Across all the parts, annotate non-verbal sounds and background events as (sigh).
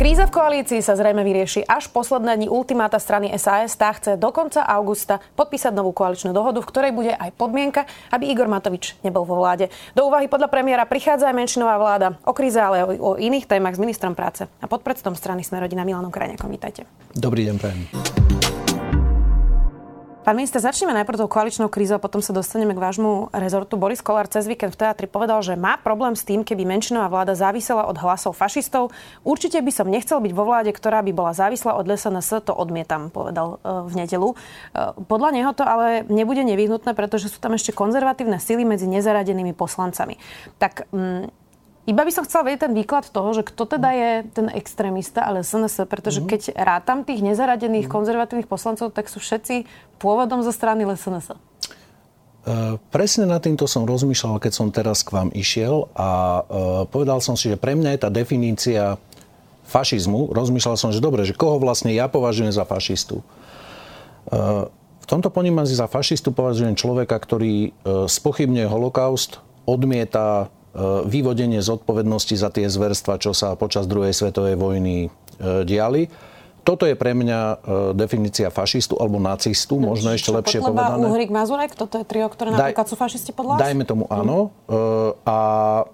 Kríza v koalícii sa zrejme vyrieši až posledné dni ultimáta strany SAS. Tá chce do konca augusta podpísať novú koaličnú dohodu, v ktorej bude aj podmienka, aby Igor Matovič nebol vo vláde. Do úvahy podľa premiéra prichádza aj menšinová vláda. O kríze, ale o, o iných témach s ministrom práce a podpredsedom strany Smerodina Milanom Krajňakom. Vítajte. Dobrý deň, prajem. Pán minister, začneme najprv tou koaličnou krízou a potom sa dostaneme k vášmu rezortu. Boris Kolár cez víkend v teatri povedal, že má problém s tým, keby menšinová vláda závisela od hlasov fašistov. Určite by som nechcel byť vo vláde, ktorá by bola závislá od SNS, to odmietam, povedal e, v nedelu. E, podľa neho to ale nebude nevyhnutné, pretože sú tam ešte konzervatívne sily medzi nezaradenými poslancami. Tak mm, iba by som chcela vedieť ten výklad toho, že kto teda je ten extrémista, ale SNS, pretože mm-hmm. keď rátam tých nezaradených mm-hmm. konzervatívnych poslancov, tak sú všetci pôvodom zo strany SNS. Uh, e, presne nad týmto som rozmýšľal, keď som teraz k vám išiel a uh, povedal som si, že pre mňa je tá definícia fašizmu, rozmýšľal som, že dobre, že koho vlastne ja považujem za fašistu. Uh, v tomto ponímaní za fašistu považujem človeka, ktorý spochybňuje holokaust, odmieta vyvodenie zodpovednosti za tie zverstva, čo sa počas druhej svetovej vojny e, diali. Toto je pre mňa e, definícia fašistu alebo nacistu, no, možno ešte lepšie Kotleba, povedané. Uhrik, Mazurek, toto je trio, ktoré napríklad Daj, sú fašisti podľa vás? Dajme tomu áno. Hmm. A,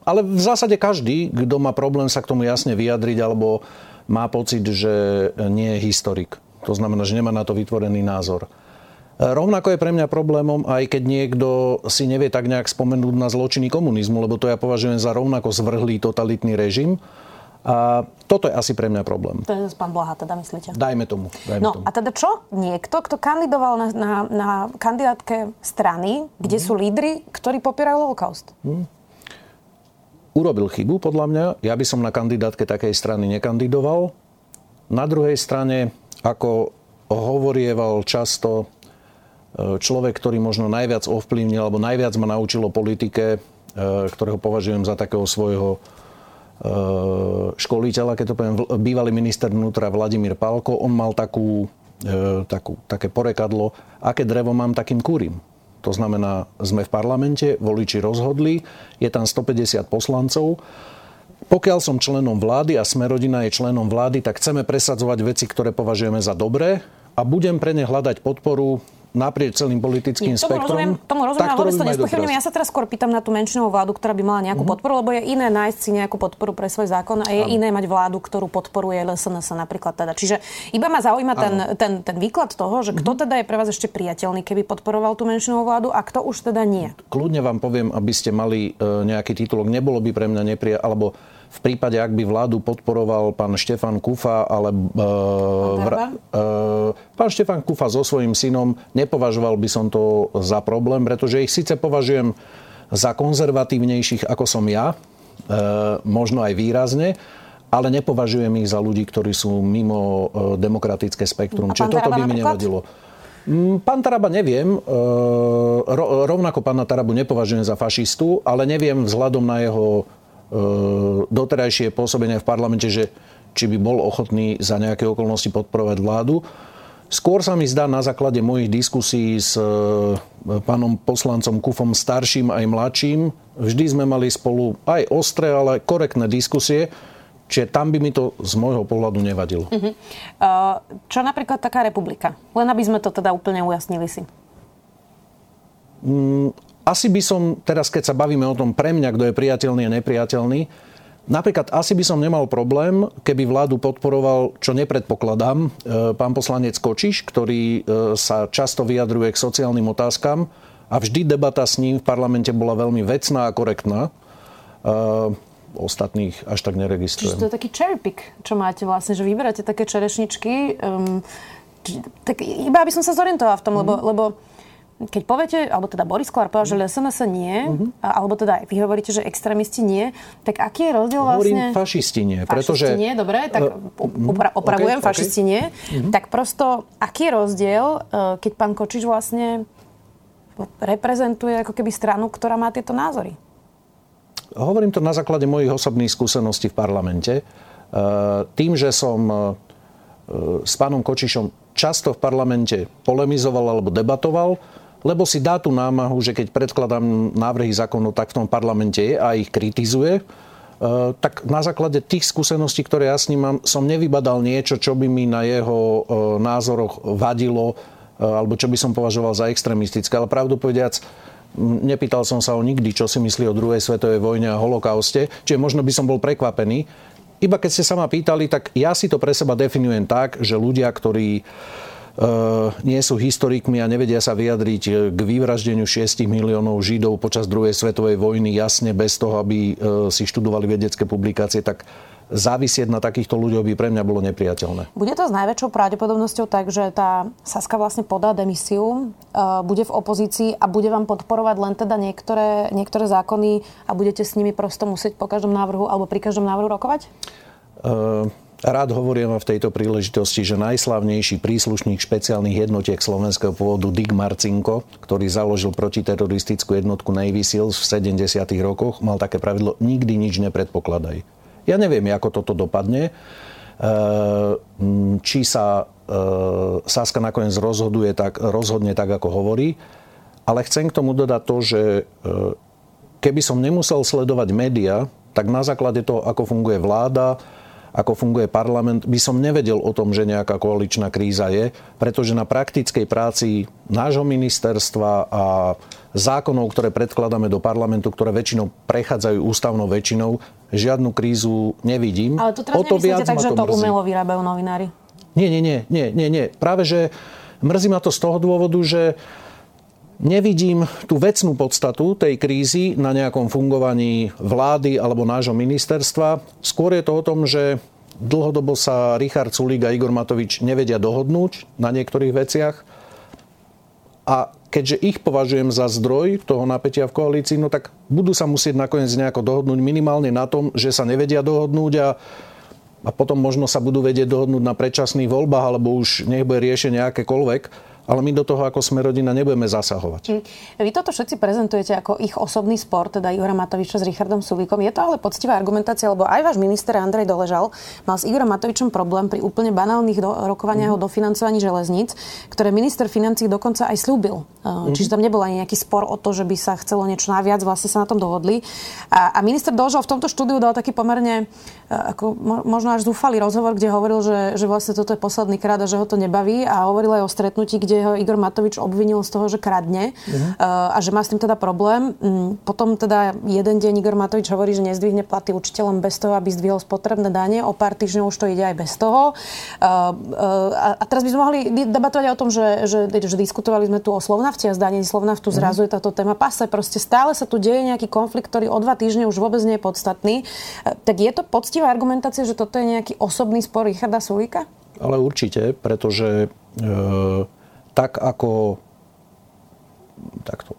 ale v zásade každý, kto má problém sa k tomu jasne vyjadriť alebo má pocit, že nie je historik. To znamená, že nemá na to vytvorený názor. Rovnako je pre mňa problémom, aj keď niekto si nevie tak nejak spomenúť na zločiny komunizmu, lebo to ja považujem za rovnako zvrhlý totalitný režim. A toto je asi pre mňa problém. To je pán Blaha, teda myslíte? Dajme tomu. Dajme no tomu. a teda čo? Niekto, kto kandidoval na, na, na kandidátke strany, kde mm. sú lídry, ktorí popierajú holokaust? Mm. Urobil chybu, podľa mňa. Ja by som na kandidátke takej strany nekandidoval. Na druhej strane, ako hovorieval často človek, ktorý možno najviac ovplyvnil alebo najviac ma naučil o politike, e, ktorého považujem za takého svojho e, školiteľa, keď to poviem, bývalý minister vnútra Vladimír Pálko, on mal takú, e, takú, také porekadlo, aké drevo mám, takým kúrim. To znamená, sme v parlamente, voliči rozhodli, je tam 150 poslancov. Pokiaľ som členom vlády a sme rodina je členom vlády, tak chceme presadzovať veci, ktoré považujeme za dobré a budem pre ne hľadať podporu naprieč celým politickým Nie, tomu spektrom. Rozumiem, tomu rozumiem, tak, vôbec to nespochybňujem. Ja sa teraz skôr pýtam na tú menšinovú vládu, ktorá by mala nejakú uh-huh. podporu, lebo je iné nájsť si nejakú podporu pre svoj zákon a je ano. iné mať vládu, ktorú podporuje LSNS napríklad. Teda. Čiže iba ma zaujíma ten, ten, ten výklad toho, že kto uh-huh. teda je pre vás ešte priateľný, keby podporoval tú menšinovú vládu a kto už teda nie. Kľudne vám poviem, aby ste mali uh, nejaký titulok. Nebolo by pre mňa nepria, alebo v prípade, ak by vládu podporoval pán Štefan Kufa, ale uh, uh, pán Štefan Kufa so svojím synom, nepovažoval by som to za problém, pretože ich síce považujem za konzervatívnejších ako som ja, uh, možno aj výrazne, ale nepovažujem ich za ľudí, ktorí sú mimo demokratické spektrum. Čiže toto by mi nevadilo. Mm, pán Taraba neviem, rovnako pána Tarabu nepovažujem za fašistu, ale neviem vzhľadom na jeho E, doterajšie pôsobenie v parlamente, že či by bol ochotný za nejaké okolnosti podporovať vládu. Skôr sa mi zdá na základe mojich diskusí s e, pánom poslancom Kufom starším aj mladším, vždy sme mali spolu aj ostré, ale korektné diskusie, čiže tam by mi to z môjho pohľadu nevadilo. Uh-huh. Uh, čo napríklad taká republika? Len aby sme to teda úplne ujasnili si. Mm, asi by som, teraz keď sa bavíme o tom pre mňa, kto je priateľný a nepriateľný, Napríklad asi by som nemal problém, keby vládu podporoval, čo nepredpokladám, e, pán poslanec Kočiš, ktorý e, sa často vyjadruje k sociálnym otázkam a vždy debata s ním v parlamente bola veľmi vecná a korektná. E, ostatných až tak neregistrujem. Čiže to je taký cherry pick, čo máte vlastne, že vyberáte také čerešničky. Um, tak iba aby som sa zorientovala v tom, mm. lebo, lebo keď poviete, alebo teda Boris Kolár povedal, že SNS nie, uh-huh. alebo teda vy hovoríte, že extrémisti nie, tak aký je rozdiel vlastne? Hovorím fašisti nie, pretože... Fašisti nie, dobre, tak opra- opravujem, okay, fašisti okay. nie. Uh-huh. Tak prosto, aký je rozdiel, keď pán Kočiš vlastne reprezentuje ako keby stranu, ktorá má tieto názory? Hovorím to na základe mojich osobných skúseností v parlamente. Tým, že som s pánom Kočišom často v parlamente polemizoval alebo debatoval, lebo si dá tú námahu, že keď predkladám návrhy zákonov, tak v tom parlamente je a ich kritizuje, tak na základe tých skúseností, ktoré ja s ním mám, som nevybadal niečo, čo by mi na jeho názoroch vadilo alebo čo by som považoval za extrémistické. Ale pravdu povediac, nepýtal som sa o nikdy, čo si myslí o druhej svetovej vojne a holokauste, čiže možno by som bol prekvapený. Iba keď ste sa ma pýtali, tak ja si to pre seba definujem tak, že ľudia, ktorí nie sú historikmi a nevedia sa vyjadriť k vyvraždeniu 6 miliónov Židov počas druhej svetovej vojny jasne bez toho, aby uh, si študovali vedecké publikácie, tak závisieť na takýchto ľuďoch by pre mňa bolo nepriateľné. Bude to s najväčšou pravdepodobnosťou tak, že tá Saska vlastne podá demisiu, bude v opozícii a bude vám podporovať len teda niektoré, niektoré zákony a budete s nimi prosto musieť po každom návrhu alebo pri každom návrhu rokovať? Uh... Rád hovorím v tejto príležitosti, že najslavnejší príslušník špeciálnych jednotiek slovenského pôvodu Dick Marcinko, ktorý založil protiteroristickú jednotku Navy Seals v 70. rokoch, mal také pravidlo nikdy nič nepredpokladaj. Ja neviem, ako toto dopadne. E, či sa e, Saska nakoniec rozhoduje tak, rozhodne tak, ako hovorí. Ale chcem k tomu dodať to, že e, keby som nemusel sledovať média, tak na základe toho, ako funguje vláda, ako funguje parlament, by som nevedel o tom, že nejaká koaličná kríza je, pretože na praktickej práci nášho ministerstva a zákonov, ktoré predkladáme do parlamentu, ktoré väčšinou prechádzajú ústavnou väčšinou, žiadnu krízu nevidím. Ale to teraz o to viac tak, že to mrzí. umelo vyrábajú novinári? Nie, nie, nie, nie, nie, nie. Práve, že mrzí ma to z toho dôvodu, že Nevidím tú vecnú podstatu tej krízy na nejakom fungovaní vlády alebo nášho ministerstva. Skôr je to o tom, že dlhodobo sa Richard Sulík a Igor Matovič nevedia dohodnúť na niektorých veciach. A keďže ich považujem za zdroj toho napätia v koalícii, no tak budú sa musieť nakoniec nejako dohodnúť minimálne na tom, že sa nevedia dohodnúť a a potom možno sa budú vedieť dohodnúť na predčasných voľbách, alebo už nech bude riešenie akékoľvek ale my do toho ako sme rodina nebudeme zasahovať. Hm. Vy toto všetci prezentujete ako ich osobný sport, teda Igora Matoviča s Richardom Sulíkom. Je to ale poctivá argumentácia, lebo aj váš minister Andrej Doležal mal s Igorom Matovičom problém pri úplne banálnych do, rokovaniach mm. o dofinancovaní železníc, ktoré minister financí dokonca aj slúbil. Mm. Čiže tam nebol ani nejaký spor o to, že by sa chcelo niečo naviac, vlastne sa na tom dohodli. A, a minister Doležal v tomto štúdiu dal taký pomerne e, ako možno až zúfalý rozhovor, kde hovoril, že, že vlastne toto je posledný krát a že ho to nebaví a hovoril aj o stretnutí, kde kde ho Igor Matovič obvinil z toho, že kradne uh-huh. a že má s tým teda problém. Mm, potom teda jeden deň Igor Matovič hovorí, že nezdvihne platy učiteľom bez toho, aby zdvihol spotrebné dane. O pár týždňov už to ide aj bez toho. Eh, a teraz by sme mohli debatovať o tom, že, že, že diskutovali sme tu o Slovnafte a zdanie Slovnaftu. Mhm. Zrazu je táto téma pase. Proste stále sa tu deje nejaký konflikt, ktorý o dva týždne už vôbec nie je podstatný. Tak je to poctivá argumentácia, že toto je nejaký osobný spor Richarda Sulíka? Ale určite, pretože e, tak ako takto.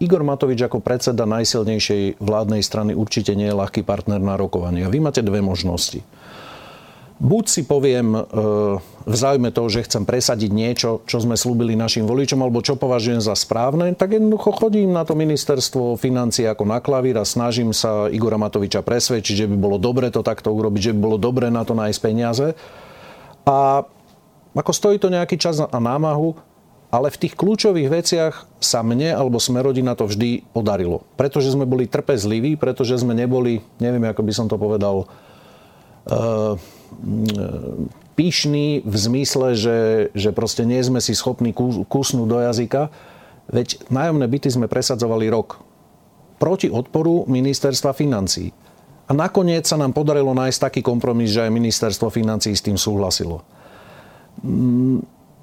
Igor Matovič ako predseda najsilnejšej vládnej strany určite nie je ľahký partner na rokovanie. A vy máte dve možnosti. Buď si poviem e, v záujme toho, že chcem presadiť niečo, čo sme slúbili našim voličom, alebo čo považujem za správne, tak jednoducho chodím na to ministerstvo financie ako na klavír a snažím sa Igora Matoviča presvedčiť, že by bolo dobre to takto urobiť, že by bolo dobre na to nájsť peniaze. A ako stojí to nejaký čas a námahu, ale v tých kľúčových veciach sa mne alebo sme rodina to vždy podarilo. Pretože sme boli trpezliví, pretože sme neboli, neviem, ako by som to povedal, uh, pyšní v zmysle, že, že proste nie sme si schopní kusnúť do jazyka. Veď nájomné byty sme presadzovali rok. Proti odporu ministerstva financí. A nakoniec sa nám podarilo nájsť taký kompromis, že aj ministerstvo financí s tým súhlasilo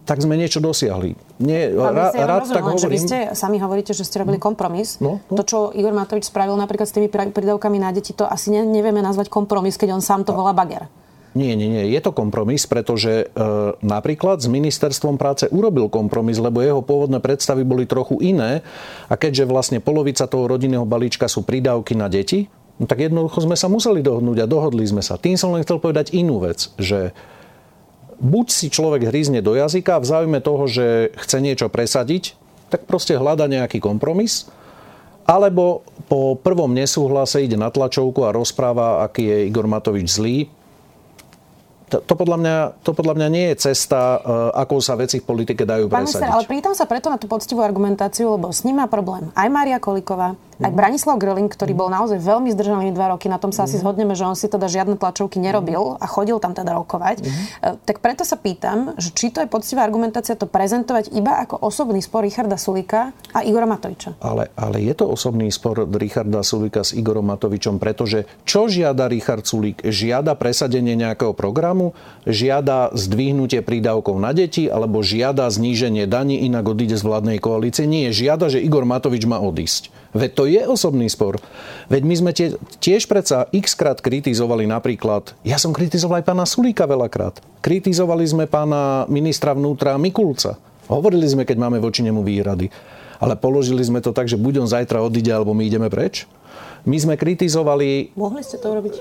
tak sme niečo dosiahli. Nie, ra, ja rád rozumiem, tak hovorím. Že vy ste, sami hovoríte, že ste robili kompromis. No, no. To, čo Igor Matovič spravil napríklad s tými prídavkami na deti, to asi ne, nevieme nazvať kompromis, keď on sám to volá bager. Nie, nie, nie. Je to kompromis, pretože e, napríklad s ministerstvom práce urobil kompromis, lebo jeho pôvodné predstavy boli trochu iné. A keďže vlastne polovica toho rodinného balíčka sú prídavky na deti, no tak jednoducho sme sa museli dohodnúť a dohodli sme sa. Tým som len chcel povedať inú vec, že buď si človek hrízne do jazyka v záujme toho, že chce niečo presadiť, tak proste hľada nejaký kompromis, alebo po prvom nesúhlase ide na tlačovku a rozpráva, aký je Igor Matovič zlý. to, to, podľa mňa, to podľa mňa nie je cesta, uh, ako sa veci v politike dajú Pán presadiť. Minister, ale prítam sa preto na tú poctivú argumentáciu, lebo s ním má problém aj Mária Kolíková, aj mhm. Branislav Gröling, ktorý bol naozaj veľmi zdržaný dva roky, na tom sa asi mhm. zhodneme, že on si teda žiadne tlačovky nerobil a chodil tam teda rokovať. Uh-huh. Tak preto sa pýtam, že či to je poctivá argumentácia to prezentovať iba ako osobný spor Richarda Sulika a Igora Matoviča. Ale, ale je to osobný spor Richarda Sulika s Igorom Matovičom, pretože čo žiada Richard Sulik? Žiada presadenie nejakého programu, žiada zdvihnutie prídavkov na deti alebo žiada zníženie daní, inak odíde z vládnej koalície. Nie, žiada, že Igor Matovič má odísť. Veď to je osobný spor. Veď my sme tie, tiež predsa x krát kritizovali napríklad, ja som kritizoval aj pána Sulíka veľakrát. Kritizovali sme pána ministra vnútra Mikulca. Hovorili sme, keď máme voči nemu výhrady. Ale položili sme to tak, že buď on zajtra odíde, alebo my ideme preč. My sme kritizovali... Mohli ste to urobiť.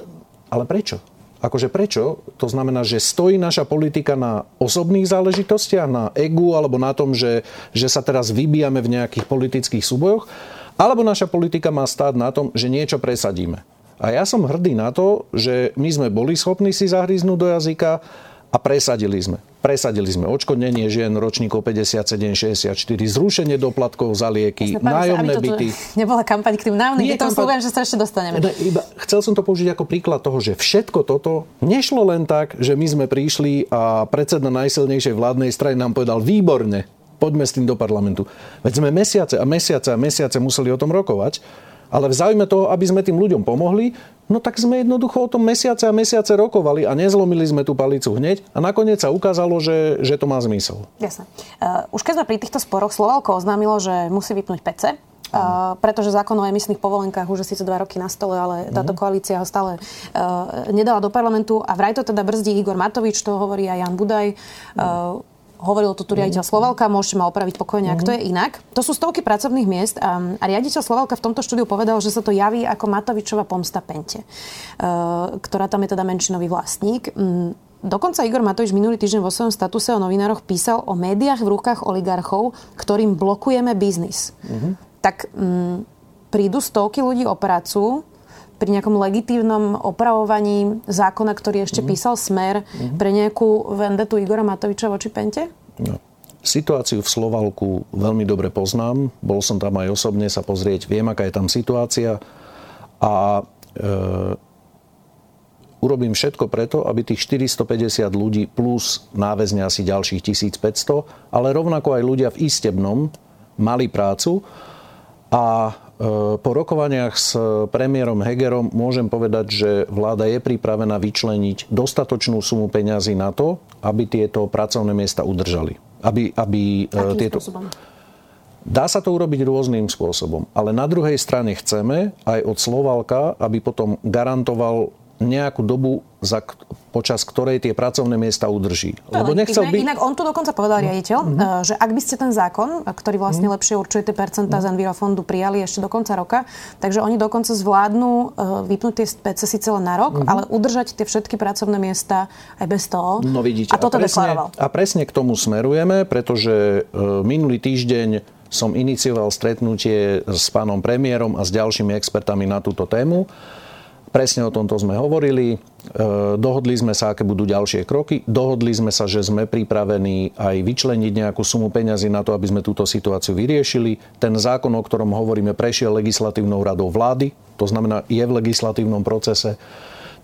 Ale prečo? Akože prečo? To znamená, že stojí naša politika na osobných záležitostiach, na egu alebo na tom, že, že sa teraz vybijame v nejakých politických súbojoch alebo naša politika má stáť na tom, že niečo presadíme. A ja som hrdý na to, že my sme boli schopní si zahryznúť do jazyka a presadili sme. Presadili sme odškodnenie žien ročníkov 57-64, zrušenie doplatkov za lieky, nájomné byty. (laughs) Nebola kampaň k tým nájomným bytom, kampaň... že ešte dostaneme. Ne, iba, chcel som to použiť ako príklad toho, že všetko toto nešlo len tak, že my sme prišli a predseda najsilnejšej vládnej strany nám povedal výborne, poďme s tým do parlamentu. Veď sme mesiace a mesiace a mesiace museli o tom rokovať, ale v záujme toho, aby sme tým ľuďom pomohli, no tak sme jednoducho o tom mesiace a mesiace rokovali a nezlomili sme tú palicu hneď a nakoniec sa ukázalo, že, že to má zmysel. Jasne. Uh, už keď sme pri týchto sporoch, Slovalko oznámilo, že musí vypnúť PC. Uh, pretože zákon o emisných povolenkách už je síce dva roky na stole, ale táto uh-huh. koalícia ho stále uh, nedala do parlamentu a vraj to teda brzdí Igor Matovič, to hovorí aj Jan Budaj. Uh, hovoril to tu riaditeľ Slovalka, môžete ma opraviť pokojne, ak to je inak. To sú stovky pracovných miest a, a riaditeľ Slovalka v tomto štúdiu povedal, že sa to javí ako Matovičová pomsta Pente, uh, ktorá tam je teda menšinový vlastník. Um, Dokonca Igor Matovič minulý týždeň vo svojom statuse o novinároch písal o médiách v rukách oligarchov, ktorým blokujeme biznis. Uh-huh. Tak um, prídu stovky ľudí o prácu, pri nejakom legitívnom opravovaní zákona, ktorý ešte mm. písal Smer, mm. pre nejakú vendetu Igora Matoviča voči Pente? No. Situáciu v Slovalku veľmi dobre poznám. Bol som tam aj osobne sa pozrieť. Viem, aká je tam situácia. A e, urobím všetko preto, aby tých 450 ľudí plus náväzne asi ďalších 1500, ale rovnako aj ľudia v Istebnom mali prácu. A po rokovaniach s premiérom Hegerom môžem povedať, že vláda je pripravená vyčleniť dostatočnú sumu peňazí na to, aby tieto pracovné miesta udržali. Aby, aby e, Akým tieto... spôsobom? Dá sa to urobiť rôznym spôsobom, ale na druhej strane chceme aj od Slovalka, aby potom garantoval nejakú dobu, za, počas ktorej tie pracovné miesta udrží. Lebo nechcel by... Inak on tu dokonca povedal, no. riaditeľ, mm-hmm. že ak by ste ten zákon, ktorý vlastne mm-hmm. lepšie určuje tie percentá mm-hmm. z Envirofondu, prijali ešte do konca roka, takže oni dokonca zvládnu uh, vypnúť tie PC síce len na rok, mm-hmm. ale udržať tie všetky pracovné miesta aj bez toho. No vidíte. A toto a presne, deklaroval. A presne k tomu smerujeme, pretože minulý týždeň som inicioval stretnutie s pánom premiérom a s ďalšími expertami na túto tému. Presne o tomto sme hovorili. E, dohodli sme sa, aké budú ďalšie kroky. Dohodli sme sa, že sme pripravení aj vyčleniť nejakú sumu peňazí na to, aby sme túto situáciu vyriešili. Ten zákon, o ktorom hovoríme, prešiel legislatívnou radou vlády. To znamená, je v legislatívnom procese.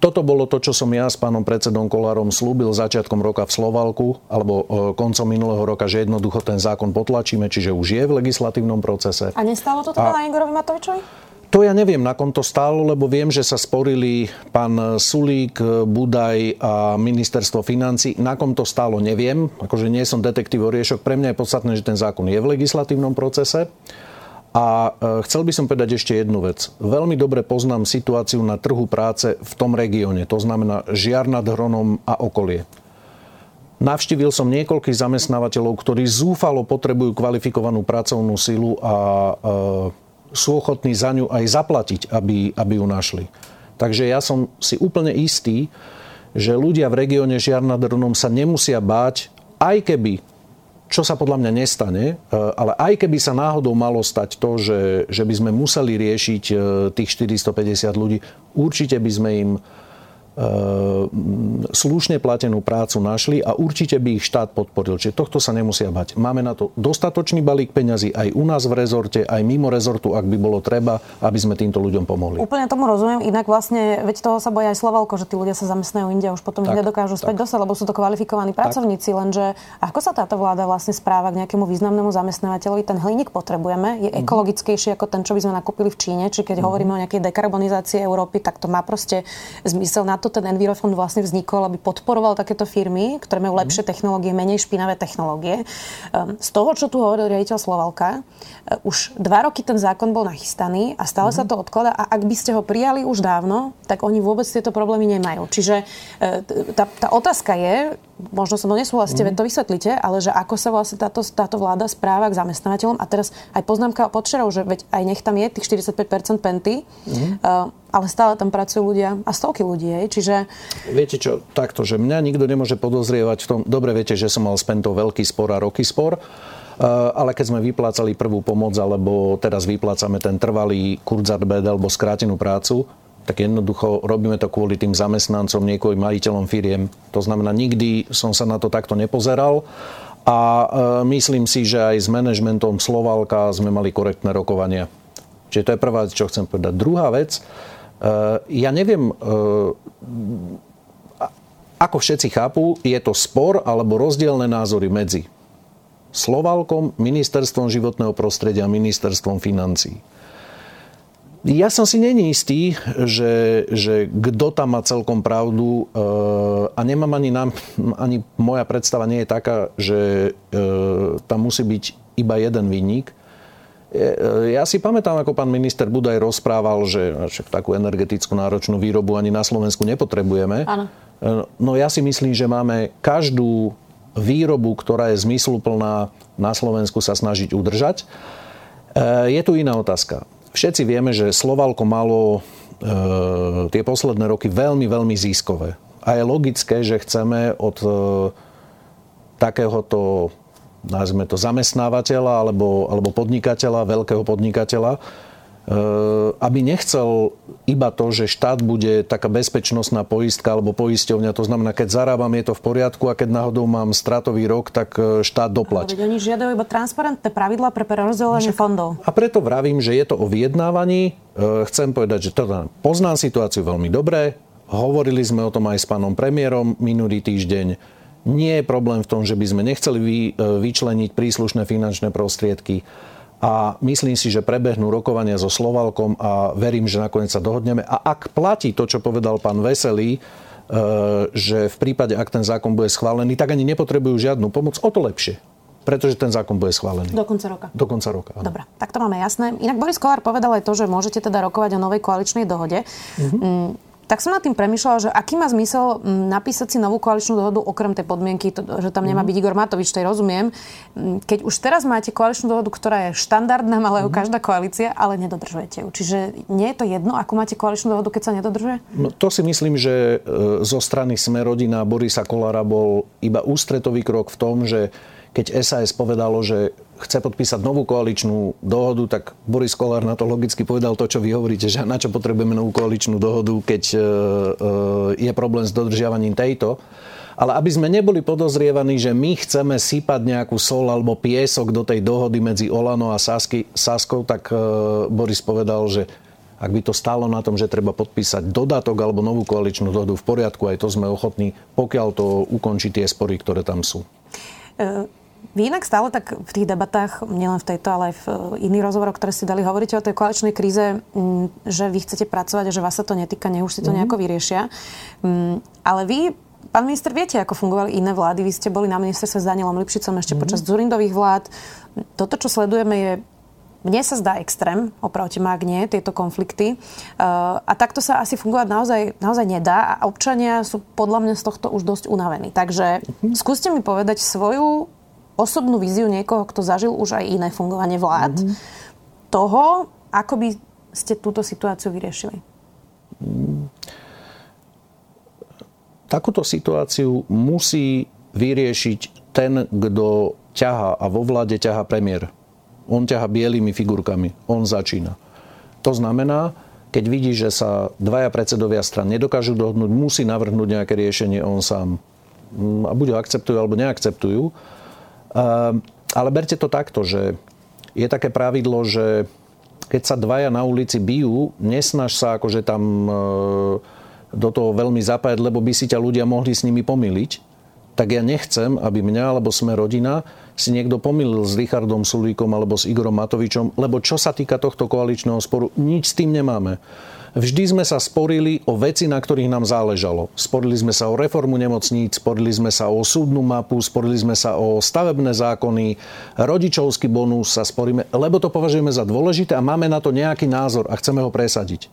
Toto bolo to, čo som ja s pánom predsedom Kolárom slúbil začiatkom roka v Slovalku, alebo e, koncom minulého roka, že jednoducho ten zákon potlačíme, čiže už je v legislatívnom procese. A nestalo to teda A... na Igorovi Matovičovi? To ja neviem, na kom to stálo, lebo viem, že sa sporili pán Sulík, Budaj a ministerstvo financí. Na kom to stálo, neviem. Akože nie som detektív Oriešok. Pre mňa je podstatné, že ten zákon je v legislatívnom procese. A e, chcel by som povedať ešte jednu vec. Veľmi dobre poznám situáciu na trhu práce v tom regióne. To znamená Žiar nad Hronom a okolie. Navštívil som niekoľkých zamestnávateľov, ktorí zúfalo potrebujú kvalifikovanú pracovnú silu a e, sú ochotní za ňu aj zaplatiť, aby, aby ju našli. Takže ja som si úplne istý, že ľudia v regióne Žiar nad Hronom sa nemusia báť, aj keby, čo sa podľa mňa nestane, e, ale aj keby sa náhodou malo stať to, že, že by sme museli riešiť e, tých 450 ľudí, určite by sme im slušne platenú prácu našli a určite by ich štát podporil. Čiže tohto sa nemusia bať. Máme na to dostatočný balík peňazí aj u nás v rezorte, aj mimo rezortu, ak by bolo treba, aby sme týmto ľuďom pomohli. Úplne tomu rozumiem, inak vlastne, veď toho sa bojí aj Slovalko, že tí ľudia sa zamestnajú inde a už potom tak, ich nedokážu späť dostať, lebo sú to kvalifikovaní tak. pracovníci, lenže ako sa táto vláda vlastne správa k nejakému významnému zamestnávateľovi? Ten hliník potrebujeme, je mm-hmm. ekologickejší ako ten, čo by sme nakúpili v Číne, či keď mm-hmm. hovoríme o nejakej dekarbonizácii Európy, tak to má proste zmysel na to ten Envirofond vlastne vznikol, aby podporoval takéto firmy, ktoré majú lepšie technológie, menej špinavé technológie. Ehm, z toho, čo tu hovoril riaditeľ Slovalka, eh, už dva roky ten zákon bol nachystaný a stále mm-hmm. sa to odklada a ak by ste ho prijali už dávno, tak oni vôbec tieto problémy nemajú. Čiže eh, tá, tá otázka je, možno sa mnou nesúhlasíte, mm. to vysvetlíte, ale že ako sa vlastne táto, táto vláda správa k zamestnávateľom a teraz aj poznámka od že veď aj nech tam je tých 45% penty, mm. uh, ale stále tam pracujú ľudia a stovky ľudí, je. čiže... Viete čo, takto, že mňa nikto nemôže podozrievať v tom, dobre viete, že som mal s pentou veľký spor a roky spor, uh, ale keď sme vyplácali prvú pomoc, alebo teraz vyplácame ten trvalý Kurzarbeit alebo skrátenú prácu, tak jednoducho robíme to kvôli tým zamestnancom, nie kvôli majiteľom firiem. To znamená, nikdy som sa na to takto nepozeral a e, myslím si, že aj s manažmentom Slovalka sme mali korektné rokovania. Čiže to je prvá vec, čo chcem povedať. Druhá vec, e, ja neviem, e, ako všetci chápu, je to spor alebo rozdielne názory medzi Slovalkom, Ministerstvom životného prostredia a Ministerstvom financí. Ja som si není istý, že, že kto tam má celkom pravdu e, a nemám ani, nám, ani moja predstava nie je taká, že e, tam musí byť iba jeden vinník. E, ja si pamätám, ako pán minister Budaj rozprával, že takú energetickú náročnú výrobu ani na Slovensku nepotrebujeme. Áno. No ja si myslím, že máme každú výrobu, ktorá je zmysluplná na Slovensku sa snažiť udržať. Je tu iná otázka. Všetci vieme, že Slovalko malo e, tie posledné roky veľmi, veľmi ziskové. A je logické, že chceme od e, takéhoto nazvime to zamestnávateľa alebo, alebo podnikateľa, veľkého podnikateľa, aby nechcel iba to, že štát bude taká bezpečnostná poistka alebo poisťovňa, to znamená, keď zarábam, je to v poriadku a keď náhodou mám stratový rok, tak eh, štát doplať. Ale oni žiadajú iba transparentné pravidlá pre prerozdelenie fondov. A preto vravím, že je to o vyjednávaní. Eh, chcem povedať, že teda poznám situáciu veľmi dobre. Hovorili sme o tom aj s pánom premiérom minulý týždeň. Nie je problém v tom, že by sme nechceli vyčleniť príslušné finančné prostriedky a myslím si, že prebehnú rokovania so Slovalkom a verím, že nakoniec sa dohodneme. A ak platí to, čo povedal pán Veselý, e, že v prípade, ak ten zákon bude schválený, tak ani nepotrebujú žiadnu pomoc, o to lepšie. Pretože ten zákon bude schválený. Do konca roka. Do konca roka. Áno. Dobre, tak to máme jasné. Inak Boris Kolár povedal aj to, že môžete teda rokovať o novej koaličnej dohode. Uh-huh tak som nad tým premyšľala, že aký má zmysel mm, napísať si novú koaličnú dohodu okrem tej podmienky, že tam nemá mhm. byť Igor Matovič, tej rozumiem. Mm, keď už teraz máte koaličnú dohodu, ktorá je štandardná, ale mm. každá koalícia, ale nedodržujete ju. Čiže nie je to jedno, ako máte koaličnú dohodu, keď sa nedodržuje? No, to si myslím, že e, zo strany Sme rodina Borisa Kolára bol iba ústretový krok v tom, že keď SAS povedalo, že chce podpísať novú koaličnú dohodu, tak Boris Kolár na to logicky povedal to, čo vy hovoríte, že na čo potrebujeme novú koaličnú dohodu, keď e, e, je problém s dodržiavaním tejto. Ale aby sme neboli podozrievaní, že my chceme sypať nejakú sol alebo piesok do tej dohody medzi Olano a Sasky, Saskou, tak e, Boris povedal, že ak by to stálo na tom, že treba podpísať dodatok alebo novú koaličnú dohodu v poriadku, aj to sme ochotní, pokiaľ to ukončí tie spory, ktoré tam sú. Vy inak stále tak v tých debatách, nielen v tejto, ale aj v iných rozhovoroch, ktoré si dali, hovoríte o tej koaličnej kríze, mm, že vy chcete pracovať a že vás sa to netýka, nech už si to mm-hmm. nejako vyriešia. Mm, ale vy Pán minister, viete, ako fungovali iné vlády? Vy ste boli na ministerstve s Danielom Lipšicom ešte mm-hmm. počas Zurindových vlád. Toto, čo sledujeme, je mne sa zdá extrém, opravte ma, ak nie, tieto konflikty. Uh, a takto sa asi fungovať naozaj, naozaj nedá a občania sú podľa mňa z tohto už dosť unavení. Takže mm-hmm. skúste mi povedať svoju osobnú víziu niekoho, kto zažil už aj iné fungovanie vlád, mm-hmm. toho, ako by ste túto situáciu vyriešili? Takúto situáciu musí vyriešiť ten, kto ťaha a vo vláde ťaha premiér. On ťaha bielými figurkami. On začína. To znamená, keď vidí, že sa dvaja predsedovia stran nedokážu dohodnúť, musí navrhnúť nejaké riešenie on sám. Mm, a buď ho akceptujú, alebo neakceptujú. Ale berte to takto, že je také pravidlo, že keď sa dvaja na ulici bijú, nesnaž sa akože tam e, do toho veľmi zapájať, lebo by si ťa ľudia mohli s nimi pomýliť. Tak ja nechcem, aby mňa alebo sme rodina si niekto pomýlil s Richardom Sulíkom alebo s Igorom Matovičom, lebo čo sa týka tohto koaličného sporu, nič s tým nemáme. Vždy sme sa sporili o veci, na ktorých nám záležalo. Sporili sme sa o reformu nemocníc, sporili sme sa o súdnu mapu, sporili sme sa o stavebné zákony, rodičovský bonus sa sporíme, lebo to považujeme za dôležité a máme na to nejaký názor a chceme ho presadiť.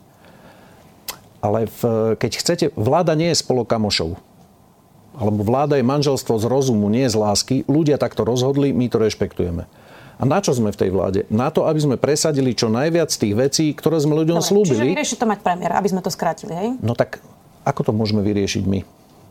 Ale v, keď chcete, vláda nie je spolo kamošov alebo vláda je manželstvo z rozumu, nie z lásky. Ľudia takto rozhodli, my to rešpektujeme. A na čo sme v tej vláde? Na to, aby sme presadili čo najviac tých vecí, ktoré sme ľuďom Dobre, slúbili. Čiže vyrieši to mať premiér, aby sme to skrátili, hej? No tak ako to môžeme vyriešiť my?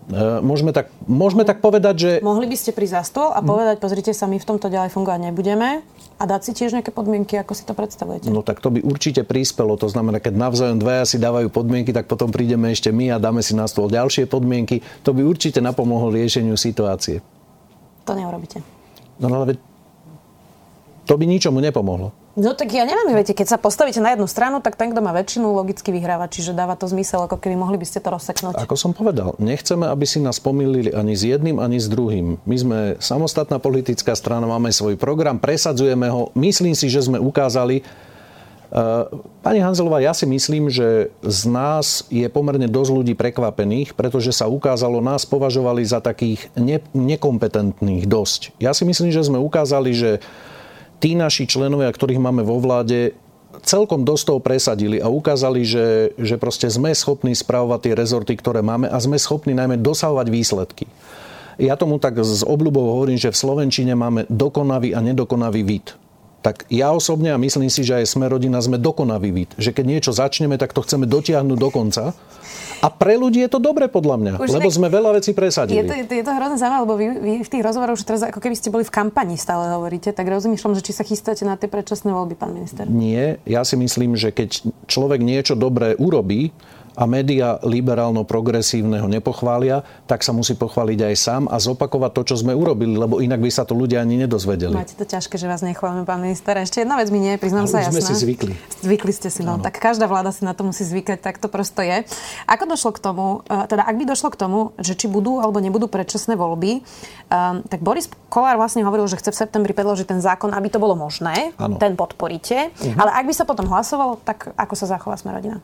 E, môžeme tak, môžeme tak povedať, že... Mohli by ste prísť za stôl a povedať, pozrite sa, my v tomto ďalej fungovať nebudeme a dať si tiež nejaké podmienky, ako si to predstavujete? No tak to by určite prispelo. To znamená, keď navzájom dvaja si dávajú podmienky, tak potom prídeme ešte my a dáme si na stôl ďalšie podmienky. To by určite napomohlo riešeniu situácie. To neurobíte. No ale to by ničomu nepomohlo. No tak ja neviem, viete, keď sa postavíte na jednu stranu, tak ten, kto má väčšinu, logicky vyhráva. Čiže dáva to zmysel, ako keby mohli by ste to rozseknúť. Ako som povedal, nechceme, aby si nás pomýlili ani s jedným, ani s druhým. My sme samostatná politická strana, máme svoj program, presadzujeme ho. Myslím si, že sme ukázali, e, Pani Hanzelová, ja si myslím, že z nás je pomerne dosť ľudí prekvapených, pretože sa ukázalo, nás považovali za takých ne- nekompetentných dosť. Ja si myslím, že sme ukázali, že tí naši členovia, ktorých máme vo vláde, celkom dosť toho presadili a ukázali, že, že proste sme schopní spravovať tie rezorty, ktoré máme a sme schopní najmä dosahovať výsledky. Ja tomu tak z obľubou hovorím, že v Slovenčine máme dokonavý a nedokonavý vid. Tak ja osobne a myslím si, že aj sme rodina sme dokonavý vid. Že keď niečo začneme, tak to chceme dotiahnuť do konca. A pre ľudí je to dobre podľa mňa, už lebo sme veľa vecí presadili. Je to, je to, hrozne zaujímavé, lebo vy, vy v tých rozhovoroch už teraz ako keby ste boli v kampani stále hovoríte, tak rozmýšľam, že či sa chystáte na tie predčasné voľby, pán minister. Nie, ja si myslím, že keď človek niečo dobré urobí, a média liberálno-progresívneho nepochvália, tak sa musí pochváliť aj sám a zopakovať to, čo sme urobili, lebo inak by sa to ľudia ani nedozvedeli. Máte to ťažké, že vás nechválime, pán minister. Ešte jedna vec mi nie, priznám sa jasná. sme si zvykli. Zvykli ste si, no. Ano. Tak každá vláda si na to musí zvykať, tak to prosto je. Ako došlo k tomu, e, teda ak by došlo k tomu, že či budú alebo nebudú predčasné voľby, um, tak Boris Kolár vlastne hovoril, že chce v septembri predložiť ten zákon, aby to bolo možné. Ano. Ten podporíte. Uh-huh. Ale ak by sa potom hlasovalo, tak ako sa zachová Smerodina?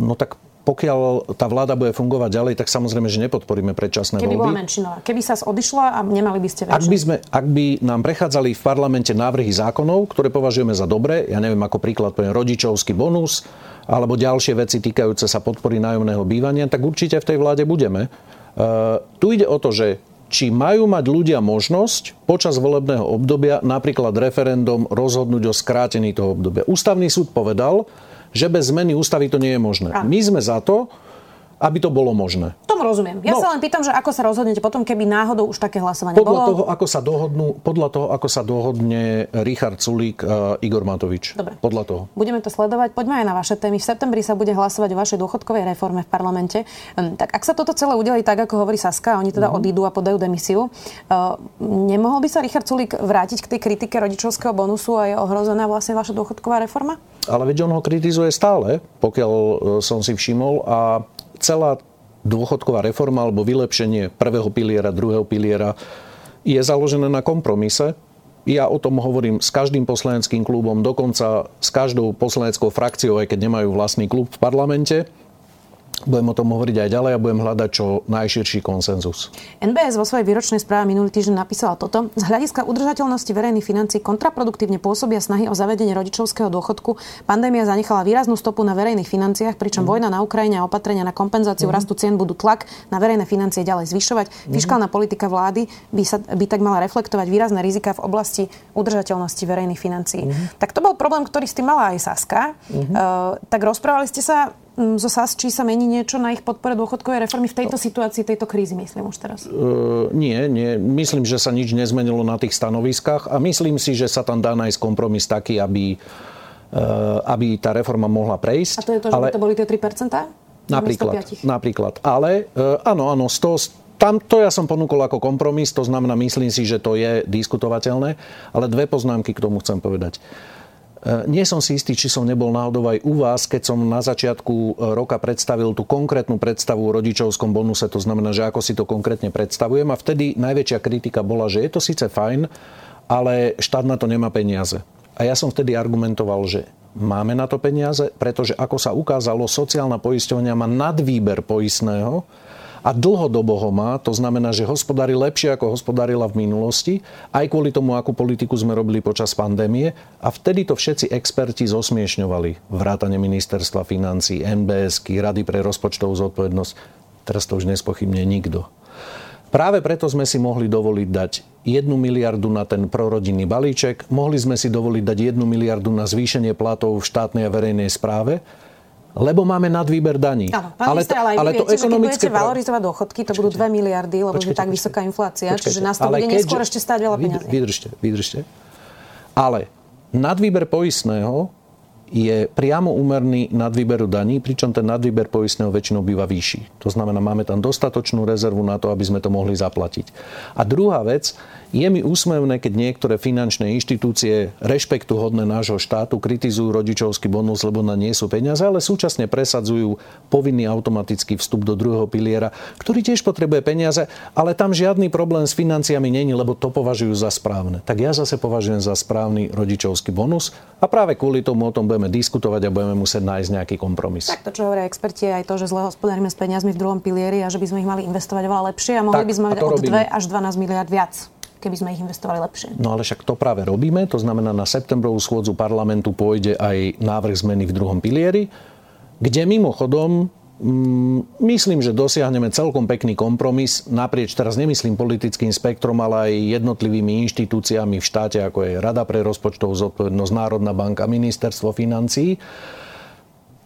No tak pokiaľ tá vláda bude fungovať ďalej, tak samozrejme, že nepodporíme predčasné Keby voľby. bola menšinová. Keby sa odišla a nemali by ste väčšinu. Ak by, sme, ak by nám prechádzali v parlamente návrhy zákonov, ktoré považujeme za dobré, ja neviem, ako príklad poviem rodičovský bonus, alebo ďalšie veci týkajúce sa podpory nájomného bývania, tak určite v tej vláde budeme. Uh, tu ide o to, že či majú mať ľudia možnosť počas volebného obdobia, napríklad referendum, rozhodnúť o skrátení toho obdobia. Ústavný súd povedal, že bez zmeny ústavy to nie je možné. My sme za to, aby to bolo možné. Tomu rozumiem. Ja no, sa len pýtam, že ako sa rozhodnete potom, keby náhodou už také hlasovanie podľa bolo? Toho, ako sa dohodnú, podľa toho, ako sa dohodne Richard Sulík a Igor Matovič. Dobre. Podľa toho. Budeme to sledovať. Poďme aj na vaše témy. V septembri sa bude hlasovať o vašej dôchodkovej reforme v parlamente. Tak ak sa toto celé udeli tak, ako hovorí Saska, oni teda uh-huh. odídu a podajú demisiu, uh, nemohol by sa Richard Sulík vrátiť k tej kritike rodičovského bonusu a je ohrozená vlastne vaša dôchodková reforma? Ale veď on ho kritizuje stále, pokiaľ e, som si všimol. A celá dôchodková reforma alebo vylepšenie prvého piliera, druhého piliera je založené na kompromise. Ja o tom hovorím s každým poslaneckým klubom, dokonca s každou poslaneckou frakciou, aj keď nemajú vlastný klub v parlamente. Budem o tom hovoriť aj ďalej a budem hľadať čo najširší konsenzus. NBS vo svojej výročnej správe minulý týždeň napísala toto. Z hľadiska udržateľnosti verejných financií kontraproduktívne pôsobia snahy o zavedenie rodičovského dôchodku. Pandémia zanechala výraznú stopu na verejných financiách, pričom mm. vojna na Ukrajine a opatrenia na kompenzáciu mm. rastu cien budú tlak na verejné financie ďalej zvyšovať. Mm. Fiskálna politika vlády by, sa, by tak mala reflektovať výrazné rizika v oblasti udržateľnosti verejných financií. Mm. Tak to bol problém, ktorý s tým mala aj Saska. Mm. Uh, tak rozprávali ste sa zo SAS, či sa mení niečo na ich podpore dôchodkovej reformy v tejto no. situácii, tejto krízy, myslím už teraz? Uh, nie, nie. Myslím, že sa nič nezmenilo na tých stanoviskách a myslím si, že sa tam dá nájsť kompromis taký, aby aby tá reforma mohla prejsť. A to je to, že ale... by to boli tie 3%? Napríklad, napríklad. Ale áno, áno, 100, tam to ja som ponúkol ako kompromis, to znamená, myslím si, že to je diskutovateľné, ale dve poznámky k tomu chcem povedať. E, nie som si istý, či som nebol náhodou aj u vás, keď som na začiatku e, roka predstavil tú konkrétnu predstavu o rodičovskom bonuse, to znamená, že ako si to konkrétne predstavujem. A vtedy najväčšia kritika bola, že je to síce fajn, ale štát na to nemá peniaze. A ja som vtedy argumentoval, že máme na to peniaze, pretože ako sa ukázalo, sociálna poisťovňa má nadvýber poistného, a dlhodobo ho má. To znamená, že hospodári lepšie, ako hospodárila v minulosti, aj kvôli tomu, akú politiku sme robili počas pandémie. A vtedy to všetci experti zosmiešňovali. Vrátane ministerstva financí, MBS, Rady pre rozpočtovú zodpovednosť. Teraz to už nespochybne nikto. Práve preto sme si mohli dovoliť dať 1 miliardu na ten prorodinný balíček, mohli sme si dovoliť dať 1 miliardu na zvýšenie platov v štátnej a verejnej správe lebo máme nadvýber daní. Áno, pán ale, minister, ale, ale viete, to ekonomické... Keď budete valorizovať dôchodky, to počkejte, budú 2 miliardy, lebo počkejte, je tak vysoká inflácia, počkejte, čiže nás to bude neskôr ešte stáť veľa peniazí. Vydržte, vydržte. Ale nadvýber poistného je priamo úmerný nadvýberu daní, pričom ten nadvýber poistného väčšinou býva vyšší. To znamená, máme tam dostatočnú rezervu na to, aby sme to mohli zaplatiť. A druhá vec, je mi úsmevné, keď niektoré finančné inštitúcie rešpektu hodné nášho štátu kritizujú rodičovský bonus, lebo na nie sú peniaze, ale súčasne presadzujú povinný automatický vstup do druhého piliera, ktorý tiež potrebuje peniaze, ale tam žiadny problém s financiami není, lebo to považujú za správne. Tak ja zase považujem za správny rodičovský bonus a práve kvôli tomu o tom budeme diskutovať a budeme musieť nájsť nejaký kompromis. Tak to, čo hovoria experti, aj to, že zle hospodárime s peniazmi v druhom pilieri a že by sme ich mali investovať oveľa lepšie a mohli tak, by sme mať od 2 až 12 miliard viac keby sme ich investovali lepšie. No ale však to práve robíme, to znamená na septembrovú schôdzu parlamentu pôjde aj návrh zmeny v druhom pilieri, kde mimochodom mm, myslím, že dosiahneme celkom pekný kompromis naprieč, teraz nemyslím politickým spektrom, ale aj jednotlivými inštitúciami v štáte, ako je Rada pre rozpočtovú zodpovednosť, Národná banka, Ministerstvo financí.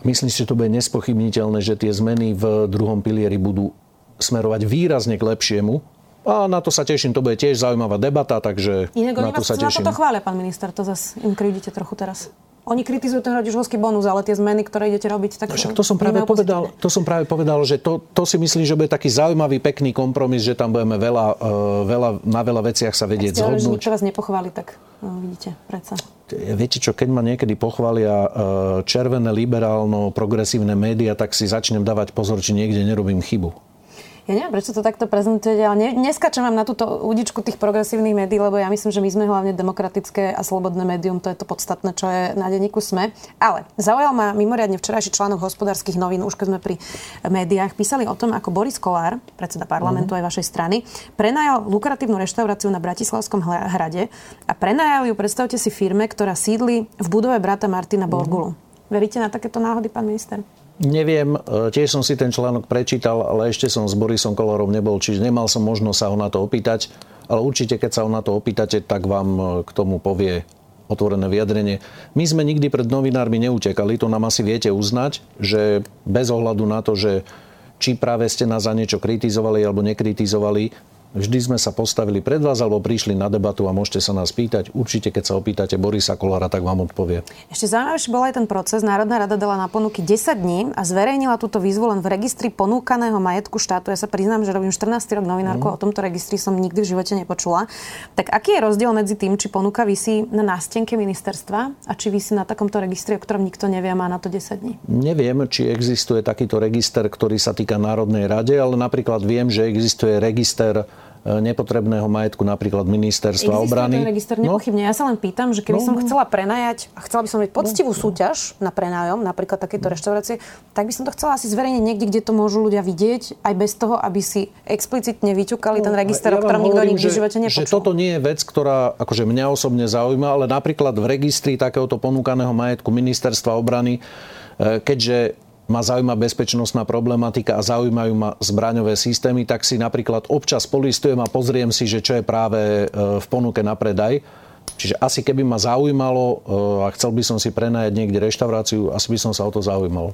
Myslím si, že to bude nespochybniteľné, že tie zmeny v druhom pilieri budú smerovať výrazne k lepšiemu a na to sa teším, to bude tiež zaujímavá debata, takže Inak na to sa teším. Na to chvália, pán minister, to zase im krivdíte trochu teraz. Oni kritizujú ten rodičovský bonus, ale tie zmeny, ktoré idete robiť, tak... Však to som práve povedal, to som práve povedal, že to, to si myslím, že bude taký zaujímavý, pekný kompromis, že tam budeme veľa, uh, veľa, na veľa veciach sa vedieť zhodnúť. Keď nikto vás nepochváli, tak no, vidíte, predsa. Viete čo, keď ma niekedy pochvália uh, červené, liberálno, progresívne médiá, tak si začnem dávať pozor, či niekde nerobím chybu. Ja neviem, prečo to takto prezentujete, ale ne, neskačem vám na túto udičku tých progresívnych médií, lebo ja myslím, že my sme hlavne demokratické a slobodné médium, to je to podstatné, čo je na denníku SME. Ale zaujal ma mimoriadne včerajší článok hospodárskych novín, už keď sme pri médiách, písali o tom, ako Boris Kolár, predseda parlamentu mm-hmm. aj vašej strany, prenajal lukratívnu reštauráciu na Bratislavskom hrade a prenajal ju, predstavte si, firme, ktorá sídli v budove brata Martina Borgulu. Mm-hmm. Veríte na takéto náhody, pán minister? Neviem, e, tiež som si ten článok prečítal, ale ešte som s Borisom Kolorom nebol, čiže nemal som možnosť sa ho na to opýtať. Ale určite, keď sa ho na to opýtate, tak vám e, k tomu povie otvorené vyjadrenie. My sme nikdy pred novinármi neutekali, to nám asi viete uznať, že bez ohľadu na to, že či práve ste nás za niečo kritizovali alebo nekritizovali, Vždy sme sa postavili pred vás alebo prišli na debatu a môžete sa nás pýtať. Určite, keď sa opýtate Borisa Kolára, tak vám odpovie. Ešte zaujímavejší bol aj ten proces. Národná rada dala na ponuky 10 dní a zverejnila túto výzvu len v registri ponúkaného majetku štátu. Ja sa priznám, že robím 14 rok novinárku mm. o tomto registri som nikdy v živote nepočula. Tak aký je rozdiel medzi tým, či ponuka vysí na nástenke ministerstva a či vysí na takomto registri, o ktorom nikto nevie a má na to 10 dní? Neviem, či existuje takýto register, ktorý sa týka Národnej rade, ale napríklad viem, že existuje register nepotrebného majetku napríklad ministerstva Existuje obrany. Ten register no. nepochybne. Ja sa len pýtam, že keby no, som chcela prenajať a chcela by som mať poctivú no, súťaž na prenájom, napríklad takéto reštaurácie, tak by som to chcela asi zverejniť niekde, kde to môžu ľudia vidieť, aj bez toho, aby si explicitne vyťukali no, ten register, ja o ktorom nikto nikdy v živote nepočul. Že toto nie je vec, ktorá akože mňa osobne zaujíma, ale napríklad v registri takéhoto ponúkaného majetku ministerstva obrany e, keďže ma zaujíma bezpečnostná problematika a zaujímajú ma zbraňové systémy, tak si napríklad občas polistujem a pozriem si, že čo je práve e, v ponuke na predaj. Čiže asi keby ma zaujímalo e, a chcel by som si prenajať niekde reštauráciu, asi by som sa o to zaujímal.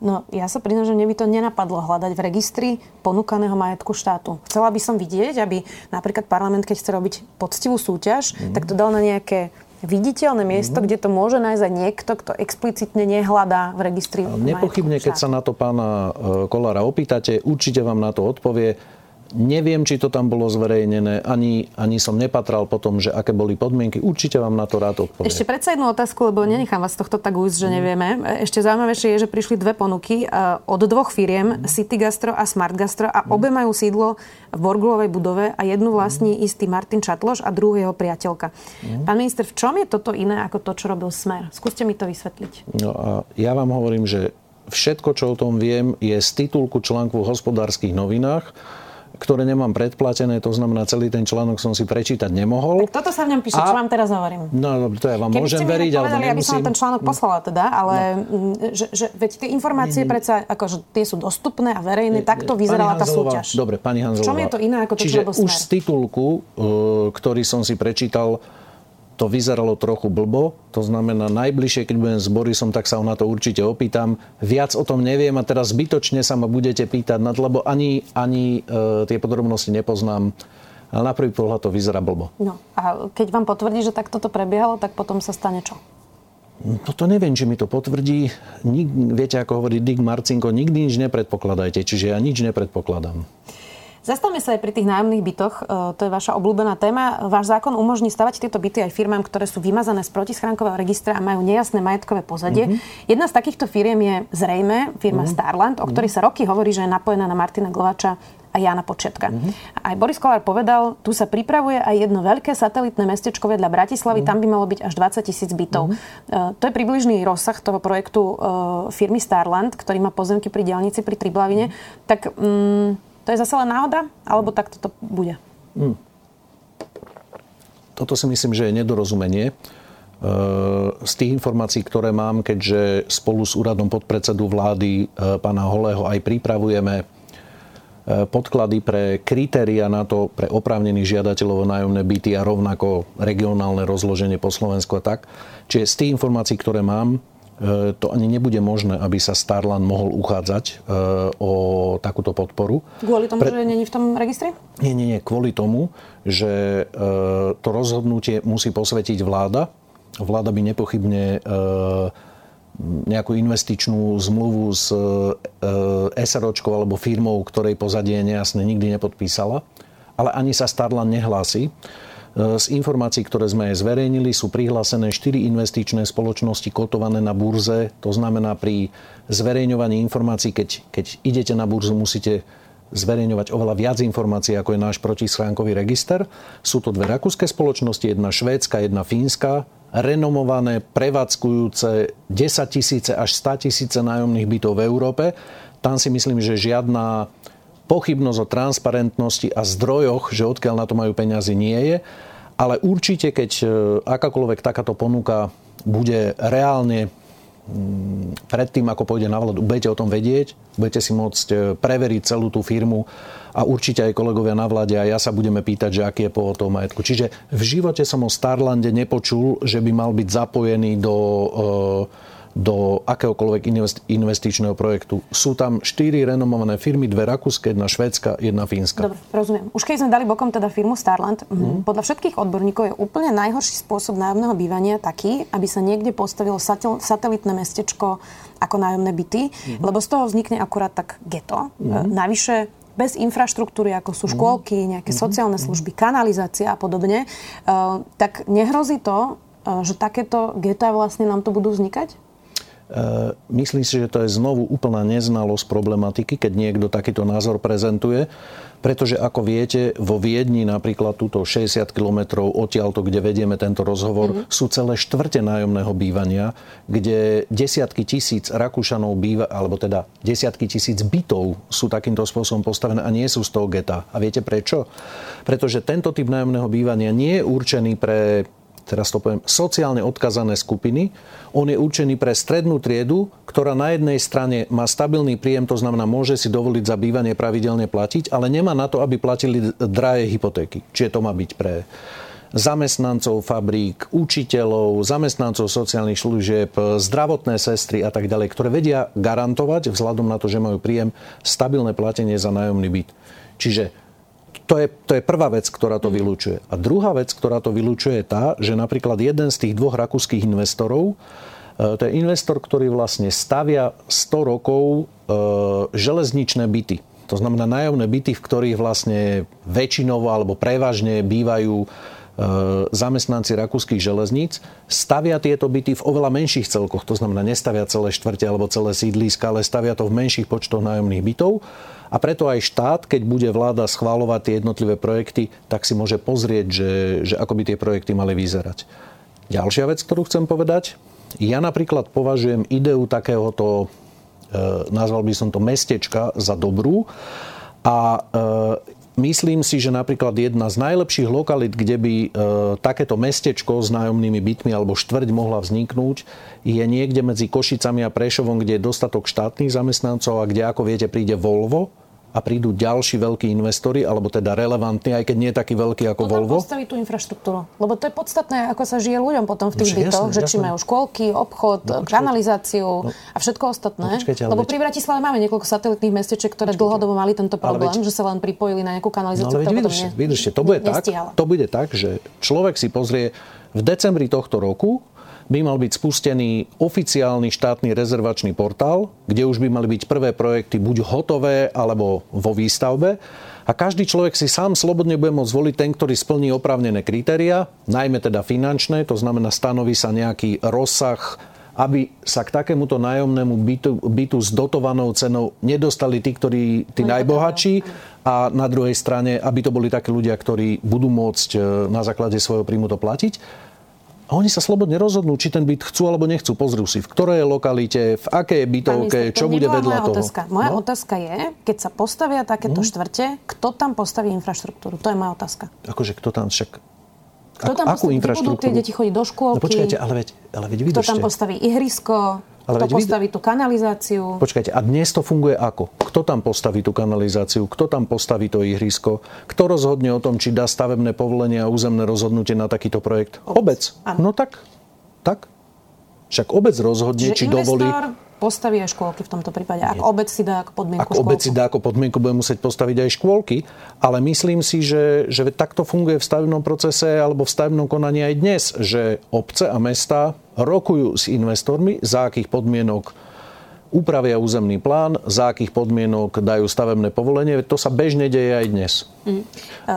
No, ja sa priznám, že mne by to nenapadlo hľadať v registri ponúkaného majetku štátu. Chcela by som vidieť, aby napríklad parlament, keď chce robiť poctivú súťaž, mm. tak to dal na nejaké viditeľné miesto, mm-hmm. kde to môže nájsť aj niekto, kto explicitne nehľadá v registri. Nepochybne, keď sa na to pána e, Kolára opýtate, určite vám na to odpovie Neviem, či to tam bolo zverejnené, ani, ani som nepatral po tom, že aké boli podmienky. Určite vám na to rád odpoviem. Ešte predsa jednu otázku, lebo nenechám vás tohto tak ujsť, že mhm. nevieme. Ešte zaujímavejšie je, že prišli dve ponuky eh, od dvoch firiem, City Gastro a Smart Gastro a mhm. obe majú sídlo v Borgulovej budove a jednu vlastní mhm. istý Martin Čatloš a druhú jeho priateľka. Pán minister, v čom je toto iné ako to, čo robil Smer? Skúste mi to vysvetliť. No a ja vám hovorím, že všetko, čo o tom viem, je z titulku článku v hospodárskych novinách ktoré nemám predplatené, to znamená, celý ten článok som si prečítať nemohol. Tak toto sa v ňom píše, a... čo vám teraz hovorím. No, to ja vám Keby môžem veriť, ale nemusím. Ja by som ten článok poslala teda, ale no. že, že, veď tie informácie nie. predsa, akože tie sú dostupné a verejné, takto vyzerala tá súťaž. Dobre, pani Hanzelová. Čom je to iné ako to, Čiže čo už z titulku, e, ktorý som si prečítal, to vyzeralo trochu blbo. To znamená, najbližšie, keď budem s Borisom, tak sa ho na to určite opýtam. Viac o tom neviem a teraz zbytočne sa ma budete pýtať, lebo ani, ani e, tie podrobnosti nepoznám. Ale na prvý pohľad to vyzerá blbo. No a keď vám potvrdí, že takto to prebiehalo, tak potom sa stane čo? No to neviem, či mi to potvrdí. Nik, viete, ako hovorí Dick Marcinko, nikdy nič nepredpokladajte, čiže ja nič nepredpokladám. Zastavme sa aj pri tých nájomných bytoch. E, to je vaša obľúbená téma. Váš zákon umožní stavať tieto byty aj firmám, ktoré sú vymazané z protischránkového registra a majú nejasné majetkové pozadie. Mm-hmm. Jedna z takýchto firiem je zrejme firma mm-hmm. Starland, o ktorej sa roky hovorí, že je napojená na Martina Glovača a Jana Početka. Mm-hmm. Aj Boris Kolár povedal, tu sa pripravuje aj jedno veľké satelitné mestečko vedľa Bratislavy, mm-hmm. tam by malo byť až 20 tisíc bytov. Mm-hmm. Uh, to je približný rozsah toho projektu uh, firmy Starland, ktorý má pozemky pri diálnici pri Triblavine. Mm-hmm. Tak um, to je zase len náhoda? Alebo takto to bude? Hmm. Toto si myslím, že je nedorozumenie. E, z tých informácií, ktoré mám, keďže spolu s úradom podpredsedu vlády e, pána Holého aj pripravujeme e, podklady pre kritéria na to pre oprávnených žiadateľov o nájomné byty a rovnako regionálne rozloženie po Slovensku a tak. Čiže z tých informácií, ktoré mám, to ani nebude možné, aby sa Starland mohol uchádzať e, o takúto podporu. Kvôli tomu, Pre... že není v tom registri? Nie, nie, nie. Kvôli tomu, že e, to rozhodnutie musí posvetiť vláda. Vláda by nepochybne nejakú investičnú zmluvu s SROčkou alebo firmou, ktorej pozadie je nejasné, nikdy nepodpísala. Ale ani sa Starland nehlási. Z informácií, ktoré sme zverejnili, sú prihlásené 4 investičné spoločnosti kotované na burze. To znamená, pri zverejňovaní informácií, keď, keď idete na burzu, musíte zverejňovať oveľa viac informácií, ako je náš protischránkový register. Sú to dve rakúske spoločnosti, jedna švédska, jedna fínska, renomované, prevádzkujúce 10 tisíce až 100 tisíce nájomných bytov v Európe. Tam si myslím, že žiadna pochybnosť o transparentnosti a zdrojoch, že odkiaľ na to majú peniazy, nie je. Ale určite, keď e, akákoľvek takáto ponuka bude reálne predtým, ako pôjde na vládu, budete o tom vedieť, budete si môcť e, preveriť celú tú firmu a určite aj kolegovia na vláde a ja sa budeme pýtať, že aký je pôvod toho majetku. Čiže v živote som o Starlande nepočul, že by mal byť zapojený do uh, do akéhokoľvek investičného projektu. Sú tam štyri renomované firmy, dve rakúske, jedna švédska, jedna fínska. Dobre, rozumiem. Už keď sme dali bokom teda firmu Starland, mm. podľa všetkých odborníkov je úplne najhorší spôsob nájomného bývania taký, aby sa niekde postavilo satel, satelitné mestečko ako nájomné byty, mm. lebo z toho vznikne akurát tak geto. Mm. Navyše bez infraštruktúry, ako sú mhm. škôlky, nejaké mm. sociálne mhm. služby, kanalizácia a podobne, uh, tak nehrozí to, uh, že takéto geta vlastne nám to budú vznikať? E, myslím si, že to je znovu úplná neznalosť problematiky, keď niekto takýto názor prezentuje. Pretože ako viete, vo Viedni napríklad túto 60 km odtiaľto, kde vedieme tento rozhovor, mm-hmm. sú celé štvrte nájomného bývania, kde desiatky tisíc Rakúšanov býva, alebo teda desiatky tisíc bytov sú takýmto spôsobom postavené a nie sú z toho geta. A viete prečo? Pretože tento typ nájomného bývania nie je určený pre teraz to poviem, sociálne odkazané skupiny. On je určený pre strednú triedu, ktorá na jednej strane má stabilný príjem, to znamená, môže si dovoliť za bývanie pravidelne platiť, ale nemá na to, aby platili drahé hypotéky. Čiže to má byť pre zamestnancov fabrík, učiteľov, zamestnancov sociálnych služieb, zdravotné sestry a tak ďalej, ktoré vedia garantovať, vzhľadom na to, že majú príjem, stabilné platenie za nájomný byt. Čiže to je, to je prvá vec, ktorá to vylúčuje. A druhá vec, ktorá to vylúčuje, je tá, že napríklad jeden z tých dvoch rakúskych investorov, e, to je investor, ktorý vlastne stavia 100 rokov e, železničné byty. To znamená nájomné byty, v ktorých vlastne väčšinovo alebo prevažne bývajú zamestnanci rakúskych železníc stavia tieto byty v oveľa menších celkoch. To znamená, nestavia celé štvrte alebo celé sídliska, ale stavia to v menších počtoch nájomných bytov. A preto aj štát, keď bude vláda schváľovať tie jednotlivé projekty, tak si môže pozrieť, že, že ako by tie projekty mali vyzerať. Ďalšia vec, ktorú chcem povedať. Ja napríklad považujem ideu takéhoto, e, nazval by som to mestečka, za dobrú. A e, myslím si, že napríklad jedna z najlepších lokalit, kde by e, takéto mestečko s nájomnými bytmi alebo štvrť mohla vzniknúť, je niekde medzi Košicami a Prešovom, kde je dostatok štátnych zamestnancov a kde, ako viete, príde Volvo a prídu ďalší veľkí investori, alebo teda relevantní, aj keď nie taký veľký ako no, Volvo. postaviť tú infraštruktúru. Lebo to je podstatné, ako sa žije ľuďom potom v tých no, bytoch, jasné, že či majú škôlky, obchod, no, kanalizáciu no, a všetko ostatné. No, počkajte, Lebo veď... pri Bratislave máme niekoľko satelitných mestečiek, ktoré počkajte. dlhodobo mali tento problém, veď... že sa len pripojili na nejakú kanalizáciu. No, ale veď vydržte, ne... vydržte. To, bude tak, to bude tak, že človek si pozrie v decembri tohto roku by mal byť spustený oficiálny štátny rezervačný portál, kde už by mali byť prvé projekty buď hotové alebo vo výstavbe. A každý človek si sám slobodne bude môcť zvoliť ten, ktorý splní oprávnené kritéria, najmä teda finančné, to znamená stanoví sa nejaký rozsah aby sa k takémuto nájomnému bytu, bytu s dotovanou cenou nedostali tí, ktorí, tí najbohatší a na druhej strane, aby to boli takí ľudia, ktorí budú môcť e, na základe svojho príjmu to platiť. A oni sa slobodne rozhodnú, či ten byt chcú alebo nechcú. Pozrú si, v ktorej lokalite, v akej bytovke, čo bude vedľa moja toho. Otázka. Moja no? otázka je, keď sa postavia takéto hmm. štvrte, kto tam postaví infraštruktúru? To je moja otázka. Akože kto tam však... Kto tam akú postaví, infraštruktúru? Budú tie deti chodiť do škôlky? No počkajte, ale veď, ale veď vydržte. Kto tam postaví ihrisko? Ale Kto postaví tú kanalizáciu? Počkajte, a dnes to funguje ako? Kto tam postaví tú kanalizáciu? Kto tam postaví to ihrisko? Kto rozhodne o tom, či dá stavebné povolenie a územné rozhodnutie na takýto projekt? Obec. obec. No tak, tak. Však obec rozhodne, Čiže či dovolí postaví aj škôlky v tomto prípade. Ak obec si dá ako podmienku Ak obec si dá ako podmienku, bude musieť postaviť aj škôlky. Ale myslím si, že, že takto funguje v stavebnom procese alebo v stavebnom konaní aj dnes, že obce a mesta rokujú s investormi, za akých podmienok upravia územný plán, za akých podmienok dajú stavebné povolenie. To sa bežne deje aj dnes. Mm.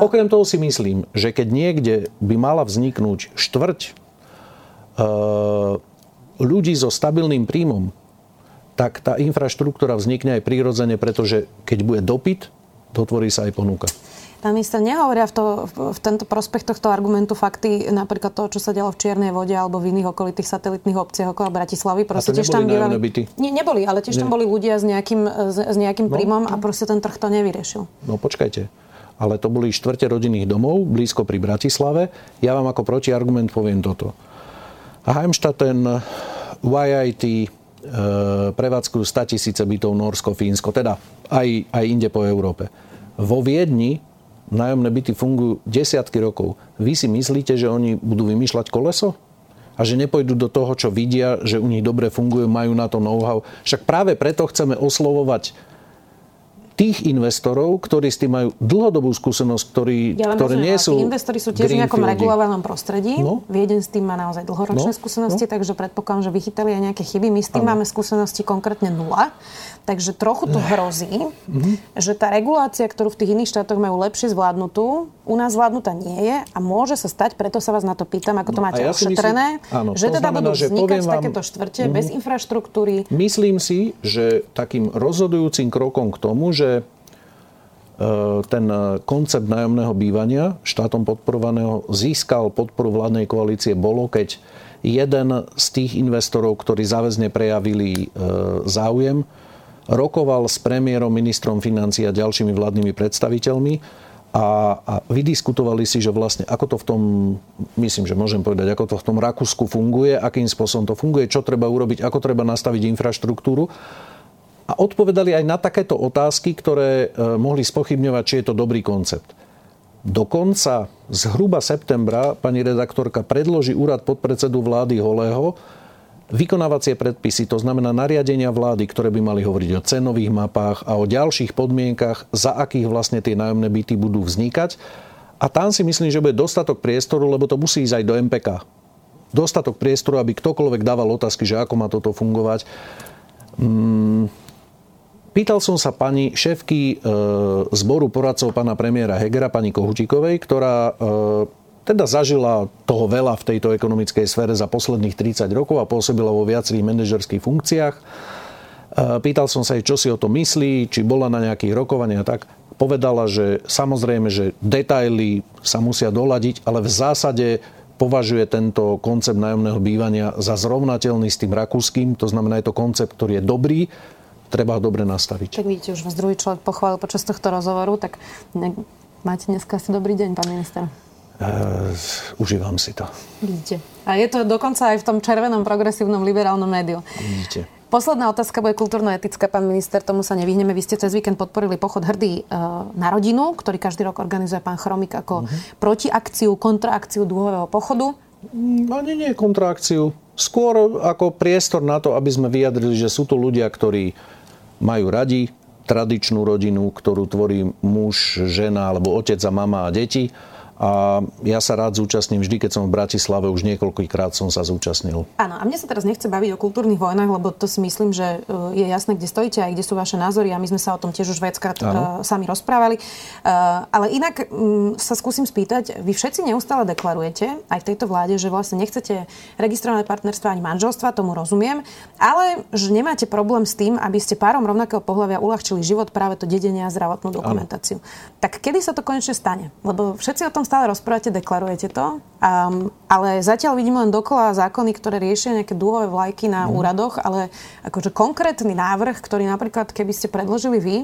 Okrem toho si myslím, že keď niekde by mala vzniknúť štvrť e, ľudí so stabilným príjmom, tak tá infraštruktúra vznikne aj prirodzene, pretože keď bude dopyt, dotvorí sa aj ponuka. Pán minister, nehovoria v, to, v tento prospech tohto argumentu fakty napríklad toho, čo sa dialo v Čiernej vode alebo v iných okolitých satelitných obciach okolo Bratislavy. Proste a to neboli tam byty? Nie, neboli, ale tiež Nie. tam boli ľudia s nejakým, s, s nejakým no, príjmom a proste ten trh to nevyriešil. No počkajte. Ale to boli štvrte rodinných domov blízko pri Bratislave. Ja vám ako protiargument poviem toto. A Heimstatten, YIT, E, prevádzkujú 100 tisíce bytov Norsko, Fínsko, teda aj, aj inde po Európe. Vo Viedni nájomné byty fungujú desiatky rokov. Vy si myslíte, že oni budú vymýšľať koleso? A že nepôjdu do toho, čo vidia, že u nich dobre fungujú, majú na to know-how. Však práve preto chceme oslovovať tých investorov, ktorí s tým majú dlhodobú skúsenosť, ktorí, ja ktoré nie sú investori sú tiež v nejakom regulovanom prostredí. No? Viedeň s tým má naozaj dlhoročné no? skúsenosti, no? takže predpokladám, že vychytali aj nejaké chyby. My s tým ano. máme skúsenosti konkrétne nula. Takže trochu tu hrozí, mm-hmm. že tá regulácia, ktorú v tých iných štátoch majú lepšie zvládnutú, u nás zvládnutá nie je a môže sa stať, preto sa vás na to pýtam, ako to no, máte ja ošetrené, myslím, áno, že teda znamená, budú vznikať vám, takéto štvrte mm-hmm. bez infraštruktúry. Myslím si, že takým rozhodujúcim krokom k tomu, že e, ten koncept nájomného bývania štátom podporovaného získal podporu vládnej koalície bolo, keď jeden z tých investorov, ktorí záväzne prejavili e, záujem, rokoval s premiérom, ministrom financií a ďalšími vládnymi predstaviteľmi a, a vydiskutovali si, že vlastne ako to v tom, myslím, že môžem povedať, ako to v tom Rakúsku funguje, akým spôsobom to funguje, čo treba urobiť, ako treba nastaviť infraštruktúru. A odpovedali aj na takéto otázky, ktoré e, mohli spochybňovať, či je to dobrý koncept. Do konca zhruba septembra pani redaktorka predloží úrad podpredsedu vlády Holého vykonávacie predpisy, to znamená nariadenia vlády, ktoré by mali hovoriť o cenových mapách a o ďalších podmienkach, za akých vlastne tie nájomné byty budú vznikať. A tam si myslím, že bude dostatok priestoru, lebo to musí ísť aj do MPK. Dostatok priestoru, aby ktokoľvek dával otázky, že ako má toto fungovať. Mm, Pýtal som sa pani šéfky e, zboru poradcov pána premiéra Hegera, pani Kohutíkovej, ktorá e, teda zažila toho veľa v tejto ekonomickej sfére za posledných 30 rokov a pôsobila vo viacerých manažerských funkciách. E, pýtal som sa jej, čo si o tom myslí, či bola na nejakých rokovaniach tak. Povedala, že samozrejme, že detaily sa musia doladiť, ale v zásade považuje tento koncept nájomného bývania za zrovnateľný s tým rakúskym. To znamená, je to koncept, ktorý je dobrý, treba dobre nastaviť. Tak vidíte, už vás druhý človek pochválil počas tohto rozhovoru, tak ne, máte dneska asi dobrý deň, pán minister. Uh, užívam si to. Vidíte. A je to dokonca aj v tom červenom progresívnom liberálnom médiu. Vidíte. Posledná otázka bude kultúrno-etická, pán minister, tomu sa nevyhneme. Vy ste cez víkend podporili pochod Hrdý uh, na rodinu, ktorý každý rok organizuje pán Chromik ako uh-huh. protiakciu, kontraakciu dúhového pochodu. No nie, nie kontraakciu. Skôr ako priestor na to, aby sme vyjadrili, že sú tu ľudia, ktorí majú radi tradičnú rodinu, ktorú tvorí muž, žena alebo otec a mama a deti a ja sa rád zúčastním vždy, keď som v Bratislave, už niekoľkýkrát som sa zúčastnil. Áno, a mne sa teraz nechce baviť o kultúrnych vojnách, lebo to si myslím, že e, je jasné, kde stojíte a kde sú vaše názory a my sme sa o tom tiež už viackrát uh, sami rozprávali. Uh, ale inak sa skúsim spýtať, vy všetci neustále deklarujete, aj v tejto vláde, že vlastne nechcete registrované partnerstva ani manželstva, tomu rozumiem, ale že nemáte problém s tým, aby ste párom rovnakého pohľavia uľahčili život práve to dedenie a zdravotnú dokumentáciu. Ano. Tak kedy sa to konečne stane? Lebo všetci o tom stále rozprávate, deklarujete to, um, ale zatiaľ vidím len dokola zákony, ktoré riešia nejaké dúhové vlajky na mm. úradoch, ale akože konkrétny návrh, ktorý napríklad, keby ste predložili vy,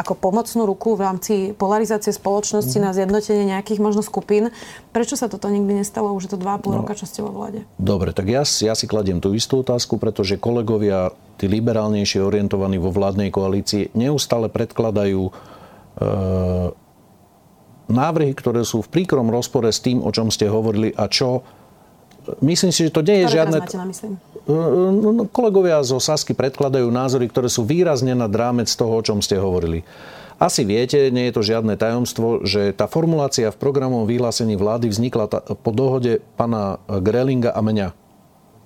ako pomocnú ruku v rámci polarizácie spoločnosti mm. na zjednotenie nejakých možno skupín. Prečo sa toto nikdy nestalo? Už je to 2,5 no, roka, čo ste vo vláde. Dobre, tak ja, ja si kladiem tú istú otázku, pretože kolegovia, tí liberálnejšie orientovaní vo vládnej koalícii, neustále predkladajú e, návrhy, ktoré sú v príkrom rozpore s tým, o čom ste hovorili a čo Myslím si, že to nie je žiadne... Kolegovia zo Sasky predkladajú názory, ktoré sú výrazne nad rámec toho, o čom ste hovorili. Asi viete, nie je to žiadne tajomstvo, že tá formulácia v programovom vyhlásení vlády vznikla po dohode pana Grelinga a mňa.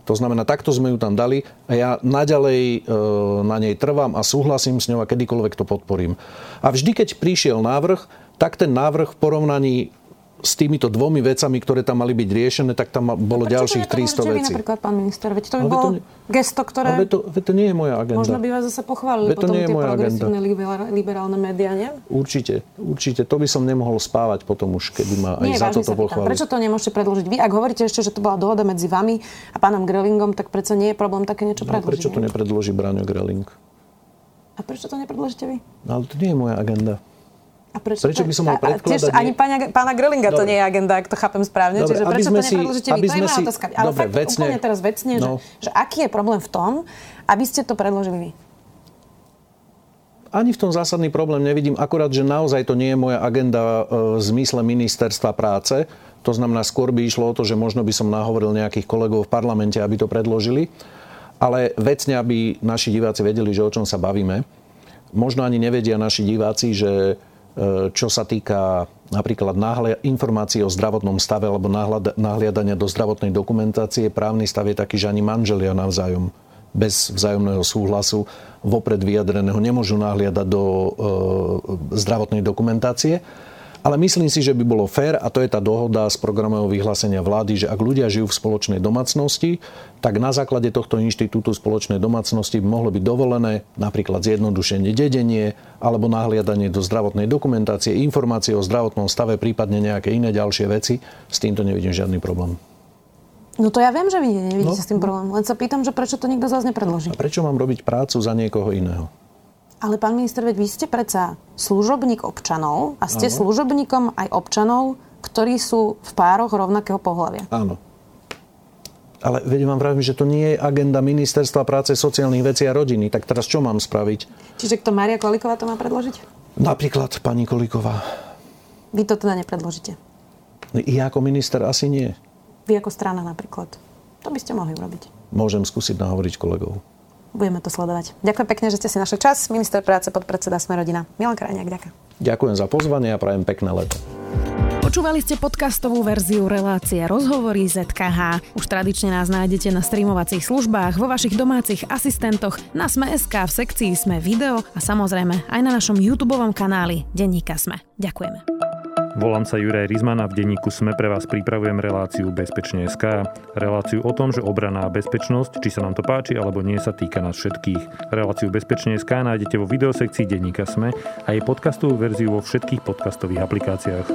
To znamená, takto sme ju tam dali a ja naďalej e, na nej trvám a súhlasím s ňou a kedykoľvek to podporím. A vždy, keď prišiel návrh, tak ten návrh v porovnaní s týmito dvomi vecami, ktoré tam mali byť riešené, tak tam bolo ďalších 300 vecí. napríklad, pán minister? Veď to by bolo to, gesto, ktoré... Ale to, to nie je moja agenda. Možno by vás zase pochválili to potom nie je tie moja progresívne agenda. liberálne médiá, nie? Určite, určite. To by som nemohol spávať potom už, keby ma aj nie, za toto pochválili. Prečo to nemôžete predložiť vy? Ak hovoríte ešte, že to bola dohoda medzi vami a pánom Grellingom, tak prečo nie je problém také niečo no, predložiť? Prečo to nepredloží Braňo Grelling? A prečo to nepredložíte vy? No, ale to nie je moja agenda. A prečo, prečo by som mal predkladať... A, tiež ani pána, pána Grölinga to nie je agenda, ak to chápem správne. Dobre, Čiže prečo to nepredložíte vy? To je moja otázka. Ale dobre, fakt vecne, úplne teraz vecne, no. že, že aký je problém v tom, aby ste to predložili vy? Ani v tom zásadný problém nevidím, akurát, že naozaj to nie je moja agenda e, v zmysle ministerstva práce. To znamená, skôr by išlo o to, že možno by som nahovoril nejakých kolegov v parlamente, aby to predložili. Ale vecne, aby naši diváci vedeli, že o čom sa bavíme. Možno ani nevedia naši diváci, že čo sa týka napríklad informácií o zdravotnom stave alebo nahliadania do zdravotnej dokumentácie, právny stav je taký, že ani manželia navzájom bez vzájomného súhlasu vopred vyjadreného nemôžu nahliadať do e, zdravotnej dokumentácie. Ale myslím si, že by bolo fér, a to je tá dohoda z programového vyhlásenia vlády, že ak ľudia žijú v spoločnej domácnosti, tak na základe tohto inštitútu spoločnej domácnosti by mohlo byť dovolené napríklad zjednodušenie dedenie alebo nahliadanie do zdravotnej dokumentácie, informácie o zdravotnom stave, prípadne nejaké iné ďalšie veci. S týmto nevidím žiadny problém. No to ja viem, že vy nevidíte no, s tým problém. Len sa pýtam, že prečo to nikto z vás nepredloží. A prečo mám robiť prácu za niekoho iného? Ale pán minister, veď vy ste predsa služobník občanov a ste Áno. služobníkom aj občanov, ktorí sú v pároch rovnakého pohľavia. Áno. Ale veď vám vravím, že to nie je agenda Ministerstva práce, sociálnych vecí a rodiny. Tak teraz čo mám spraviť? Čiže kto Maria Kolíková to má predložiť? Napríklad pani Kolíková. Vy to teda nepredložíte? Ja ako minister asi nie. Vy ako strana napríklad? To by ste mohli urobiť. môžem skúsiť nahovoriť kolegov. Budeme to sledovať. Ďakujem pekne, že ste si našli čas. Minister práce, podpredseda Sme rodina. Milan Krajniak, ďakujem. Ďakujem za pozvanie a prajem pekné leto. Počúvali ste podcastovú verziu relácie Rozhovory ZKH. Už tradične nás nájdete na streamovacích službách, vo vašich domácich asistentoch, na Sme.sk, v sekcii Sme video a samozrejme aj na našom YouTube kanáli Denníka Sme. Ďakujeme. Volám sa Juraj Rizman a v denníku SME pre vás pripravujem reláciu Bezpečne.sk. Reláciu o tom, že obraná bezpečnosť, či sa nám to páči alebo nie, sa týka nás všetkých. Reláciu Bezpečne.sk nájdete vo videosekcii denníka SME a jej podcastovú verziu vo všetkých podcastových aplikáciách.